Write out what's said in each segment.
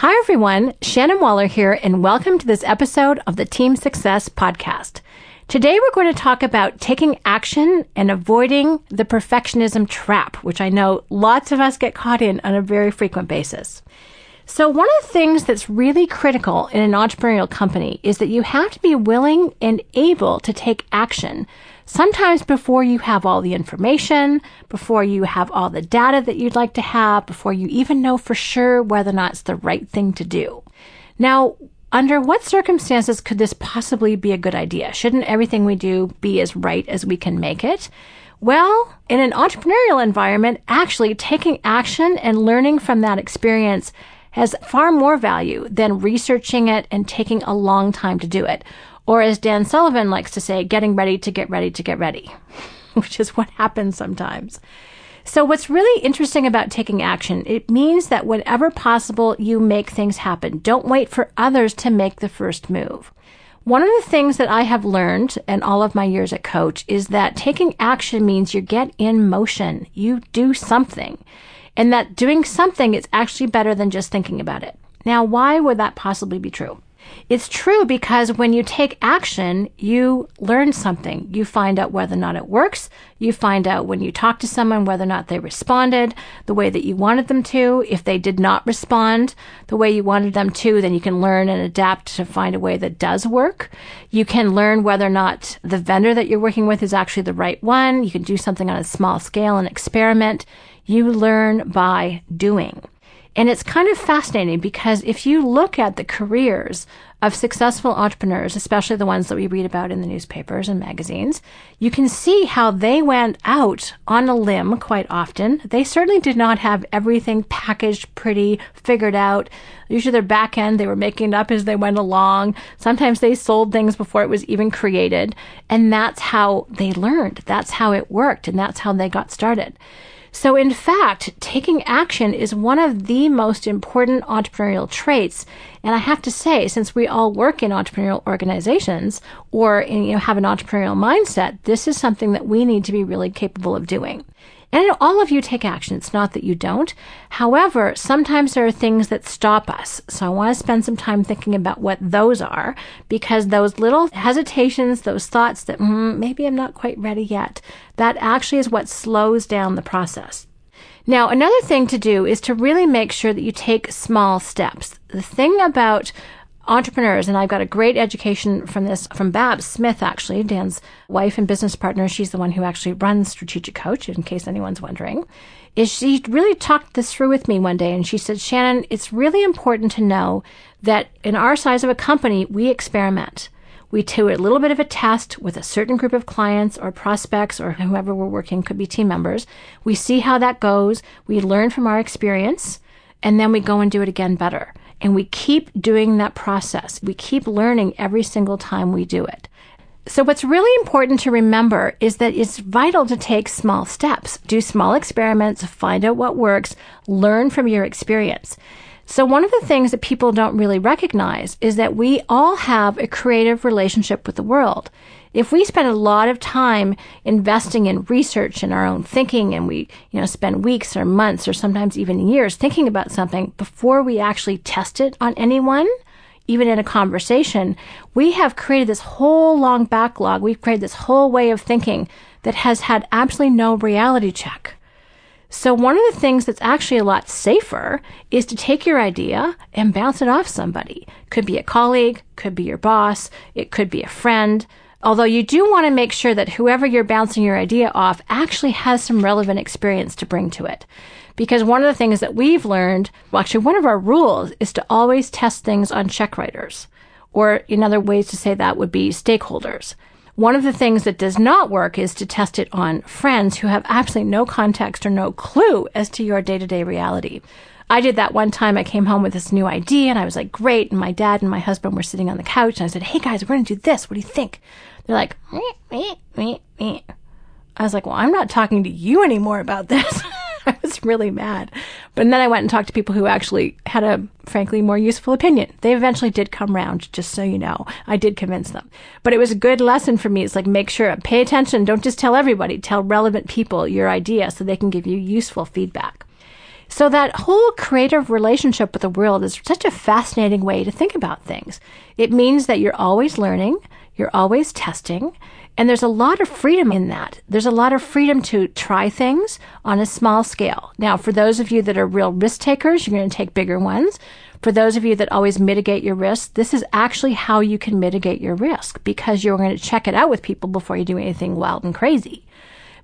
Hi, everyone. Shannon Waller here, and welcome to this episode of the Team Success Podcast. Today, we're going to talk about taking action and avoiding the perfectionism trap, which I know lots of us get caught in on a very frequent basis. So, one of the things that's really critical in an entrepreneurial company is that you have to be willing and able to take action. Sometimes before you have all the information, before you have all the data that you'd like to have, before you even know for sure whether or not it's the right thing to do. Now, under what circumstances could this possibly be a good idea? Shouldn't everything we do be as right as we can make it? Well, in an entrepreneurial environment, actually taking action and learning from that experience has far more value than researching it and taking a long time to do it. Or as Dan Sullivan likes to say, getting ready to get ready to get ready, which is what happens sometimes. So what's really interesting about taking action, it means that whenever possible, you make things happen. Don't wait for others to make the first move. One of the things that I have learned in all of my years at Coach is that taking action means you get in motion. You do something. And that doing something is actually better than just thinking about it. Now, why would that possibly be true? It's true because when you take action, you learn something. You find out whether or not it works. You find out when you talk to someone whether or not they responded the way that you wanted them to. If they did not respond the way you wanted them to, then you can learn and adapt to find a way that does work. You can learn whether or not the vendor that you're working with is actually the right one. You can do something on a small scale and experiment. You learn by doing. And it's kind of fascinating because if you look at the careers of successful entrepreneurs, especially the ones that we read about in the newspapers and magazines, you can see how they went out on a limb quite often. They certainly did not have everything packaged pretty, figured out. Usually their back end, they were making it up as they went along. Sometimes they sold things before it was even created. And that's how they learned. That's how it worked. And that's how they got started. So, in fact, taking action is one of the most important entrepreneurial traits. And I have to say, since we all work in entrepreneurial organizations or you know, have an entrepreneurial mindset, this is something that we need to be really capable of doing. And all of you take action. It's not that you don't. However, sometimes there are things that stop us. So I want to spend some time thinking about what those are because those little hesitations, those thoughts that mm, maybe I'm not quite ready yet, that actually is what slows down the process. Now, another thing to do is to really make sure that you take small steps. The thing about entrepreneurs, and I've got a great education from this from Babs Smith, actually, Dan's wife and business partner. She's the one who actually runs Strategic Coach, in case anyone's wondering. Is she really talked this through with me one day, and she said, Shannon, it's really important to know that in our size of a company, we experiment. We do a little bit of a test with a certain group of clients or prospects or whoever we're working, could be team members. We see how that goes. We learn from our experience, and then we go and do it again better. And we keep doing that process. We keep learning every single time we do it. So what's really important to remember is that it's vital to take small steps, do small experiments, find out what works, learn from your experience. So one of the things that people don't really recognize is that we all have a creative relationship with the world if we spend a lot of time investing in research and our own thinking and we, you know, spend weeks or months or sometimes even years thinking about something before we actually test it on anyone, even in a conversation, we have created this whole long backlog. We've created this whole way of thinking that has had absolutely no reality check. So one of the things that's actually a lot safer is to take your idea and bounce it off somebody. Could be a colleague, could be your boss, it could be a friend, Although you do want to make sure that whoever you're bouncing your idea off actually has some relevant experience to bring to it. Because one of the things that we've learned, well, actually, one of our rules is to always test things on check writers. Or in other ways to say that would be stakeholders. One of the things that does not work is to test it on friends who have absolutely no context or no clue as to your day to day reality. I did that one time. I came home with this new idea and I was like, great. And my dad and my husband were sitting on the couch and I said, hey guys, we're going to do this. What do you think? They're like, me, me, me, me. I was like, well, I'm not talking to you anymore about this. I was really mad. But then I went and talked to people who actually had a, frankly, more useful opinion. They eventually did come round, just so you know. I did convince them. But it was a good lesson for me. It's like, make sure, pay attention. Don't just tell everybody. Tell relevant people your idea so they can give you useful feedback. So that whole creative relationship with the world is such a fascinating way to think about things. It means that you're always learning, you're always testing, and there's a lot of freedom in that. There's a lot of freedom to try things on a small scale. Now, for those of you that are real risk takers, you're going to take bigger ones. For those of you that always mitigate your risk, this is actually how you can mitigate your risk because you're going to check it out with people before you do anything wild and crazy.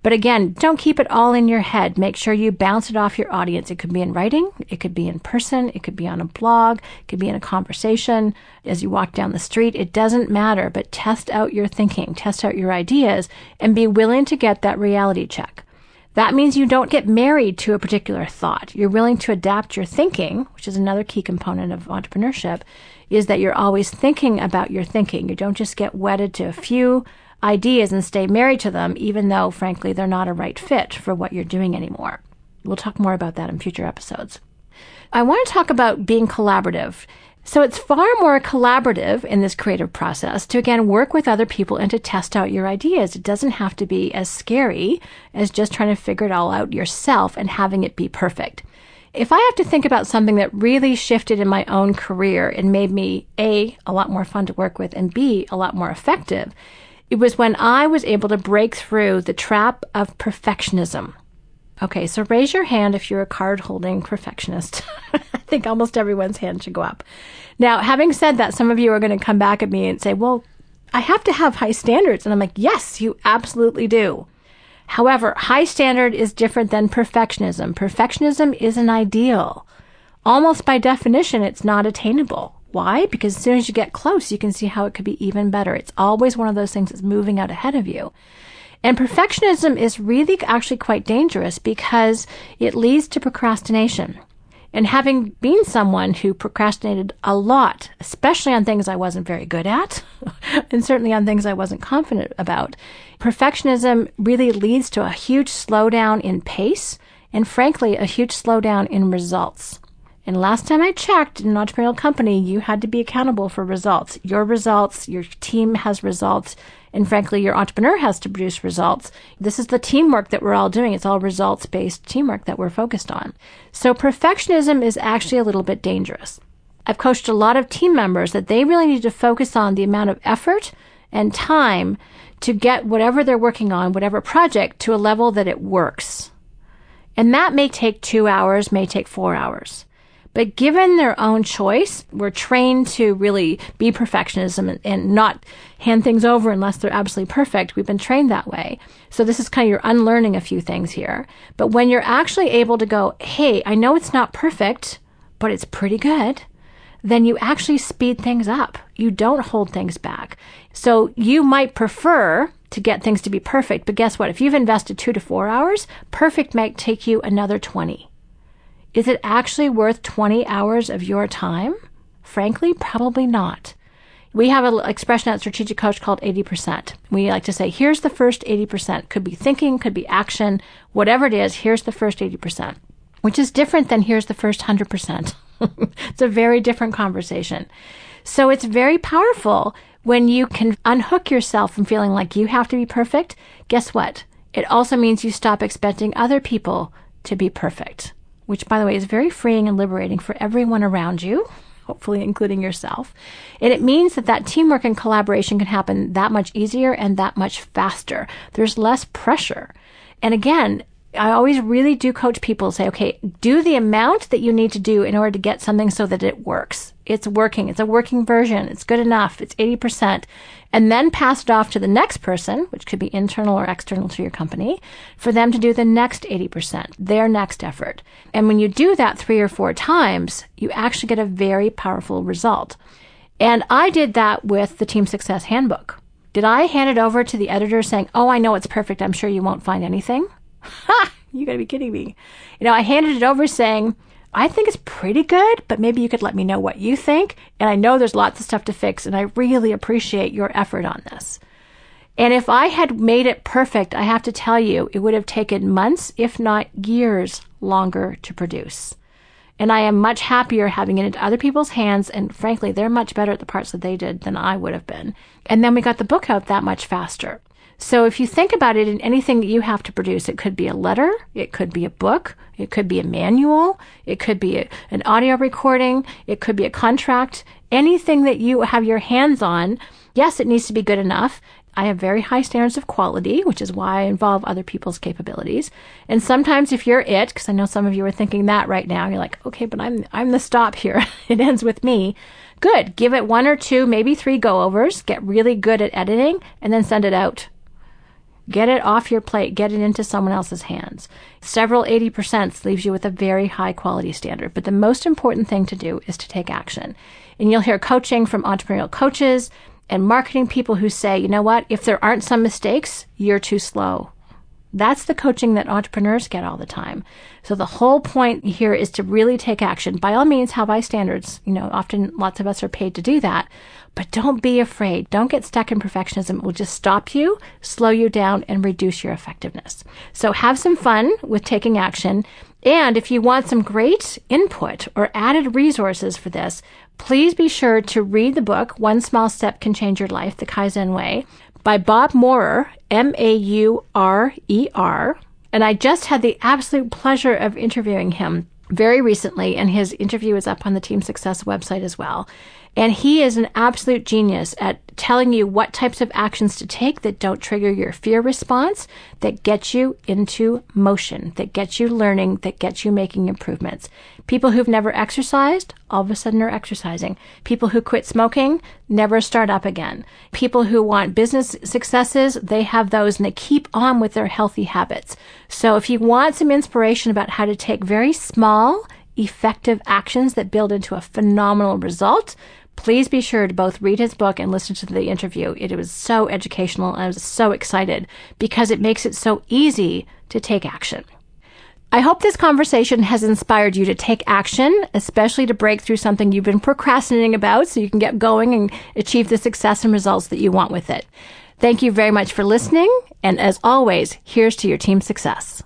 But again, don't keep it all in your head. Make sure you bounce it off your audience. It could be in writing, it could be in person, it could be on a blog, it could be in a conversation as you walk down the street. It doesn't matter, but test out your thinking, test out your ideas, and be willing to get that reality check. That means you don't get married to a particular thought. You're willing to adapt your thinking, which is another key component of entrepreneurship, is that you're always thinking about your thinking. You don't just get wedded to a few ideas and stay married to them, even though, frankly, they're not a right fit for what you're doing anymore. We'll talk more about that in future episodes. I want to talk about being collaborative. So it's far more collaborative in this creative process to again work with other people and to test out your ideas. It doesn't have to be as scary as just trying to figure it all out yourself and having it be perfect. If I have to think about something that really shifted in my own career and made me A, a lot more fun to work with and B, a lot more effective, it was when I was able to break through the trap of perfectionism. Okay, so raise your hand if you're a card holding perfectionist. I think almost everyone's hand should go up. Now, having said that, some of you are going to come back at me and say, well, I have to have high standards. And I'm like, yes, you absolutely do. However, high standard is different than perfectionism. Perfectionism is an ideal. Almost by definition, it's not attainable. Why? Because as soon as you get close, you can see how it could be even better. It's always one of those things that's moving out ahead of you. And perfectionism is really actually quite dangerous because it leads to procrastination. And having been someone who procrastinated a lot, especially on things I wasn't very good at, and certainly on things I wasn't confident about, perfectionism really leads to a huge slowdown in pace and frankly, a huge slowdown in results. And last time I checked in an entrepreneurial company, you had to be accountable for results. Your results, your team has results, and frankly, your entrepreneur has to produce results. This is the teamwork that we're all doing. It's all results based teamwork that we're focused on. So perfectionism is actually a little bit dangerous. I've coached a lot of team members that they really need to focus on the amount of effort and time to get whatever they're working on, whatever project, to a level that it works. And that may take two hours, may take four hours. But given their own choice, we're trained to really be perfectionism and, and, not hand things over unless they're absolutely perfect. We've been trained that way. So this is kind of you're unlearning a few things here. But when you're actually able to go, hey, I know it's not perfect, but it's pretty good, then you actually speed things up. You don't hold things back. So you might prefer to get things to be perfect, but guess what? If you've invested two to four hours, perfect might take you another 20. Is it actually worth 20 hours of your time? Frankly, probably not. We have an expression at Strategic Coach called 80%. We like to say, here's the first 80%. Could be thinking, could be action, whatever it is, here's the first 80%, which is different than here's the first 100%. it's a very different conversation. So it's very powerful when you can unhook yourself from feeling like you have to be perfect. Guess what? It also means you stop expecting other people to be perfect which by the way is very freeing and liberating for everyone around you, hopefully including yourself. And it means that that teamwork and collaboration can happen that much easier and that much faster. There's less pressure. And again, I always really do coach people say, okay, do the amount that you need to do in order to get something so that it works. It's working. It's a working version. It's good enough. It's 80%. And then pass it off to the next person, which could be internal or external to your company, for them to do the next 80%, their next effort. And when you do that three or four times, you actually get a very powerful result. And I did that with the Team Success Handbook. Did I hand it over to the editor saying, Oh, I know it's perfect. I'm sure you won't find anything? Ha! You gotta be kidding me. You know, I handed it over saying, I think it's pretty good, but maybe you could let me know what you think. And I know there's lots of stuff to fix, and I really appreciate your effort on this. And if I had made it perfect, I have to tell you, it would have taken months, if not years, longer to produce. And I am much happier having it into other people's hands. And frankly, they're much better at the parts that they did than I would have been. And then we got the book out that much faster. So if you think about it in anything that you have to produce, it could be a letter, it could be a book, it could be a manual, it could be a, an audio recording, it could be a contract, anything that you have your hands on. Yes, it needs to be good enough. I have very high standards of quality, which is why I involve other people's capabilities. And sometimes if you're it, because I know some of you are thinking that right now, you're like, okay, but I'm, I'm the stop here. it ends with me. Good. Give it one or two, maybe three go overs, get really good at editing, and then send it out. Get it off your plate, get it into someone else's hands. Several 80% leaves you with a very high quality standard. But the most important thing to do is to take action. And you'll hear coaching from entrepreneurial coaches and marketing people who say, you know what, if there aren't some mistakes, you're too slow. That's the coaching that entrepreneurs get all the time. So the whole point here is to really take action. By all means, have high standards. You know, often lots of us are paid to do that, but don't be afraid. Don't get stuck in perfectionism. It will just stop you, slow you down, and reduce your effectiveness. So have some fun with taking action. And if you want some great input or added resources for this, please be sure to read the book, One Small Step Can Change Your Life, The Kaizen Way, by Bob Maurer, M A U R E R. And I just had the absolute pleasure of interviewing him very recently, and his interview is up on the Team Success website as well. And he is an absolute genius at telling you what types of actions to take that don't trigger your fear response, that get you into motion, that get you learning, that get you making improvements. People who've never exercised, all of a sudden are exercising. People who quit smoking, never start up again. People who want business successes, they have those and they keep on with their healthy habits. So if you want some inspiration about how to take very small, effective actions that build into a phenomenal result, please be sure to both read his book and listen to the interview. It was so educational and I was so excited because it makes it so easy to take action. I hope this conversation has inspired you to take action, especially to break through something you've been procrastinating about so you can get going and achieve the success and results that you want with it. Thank you very much for listening. And as always, here's to your team success.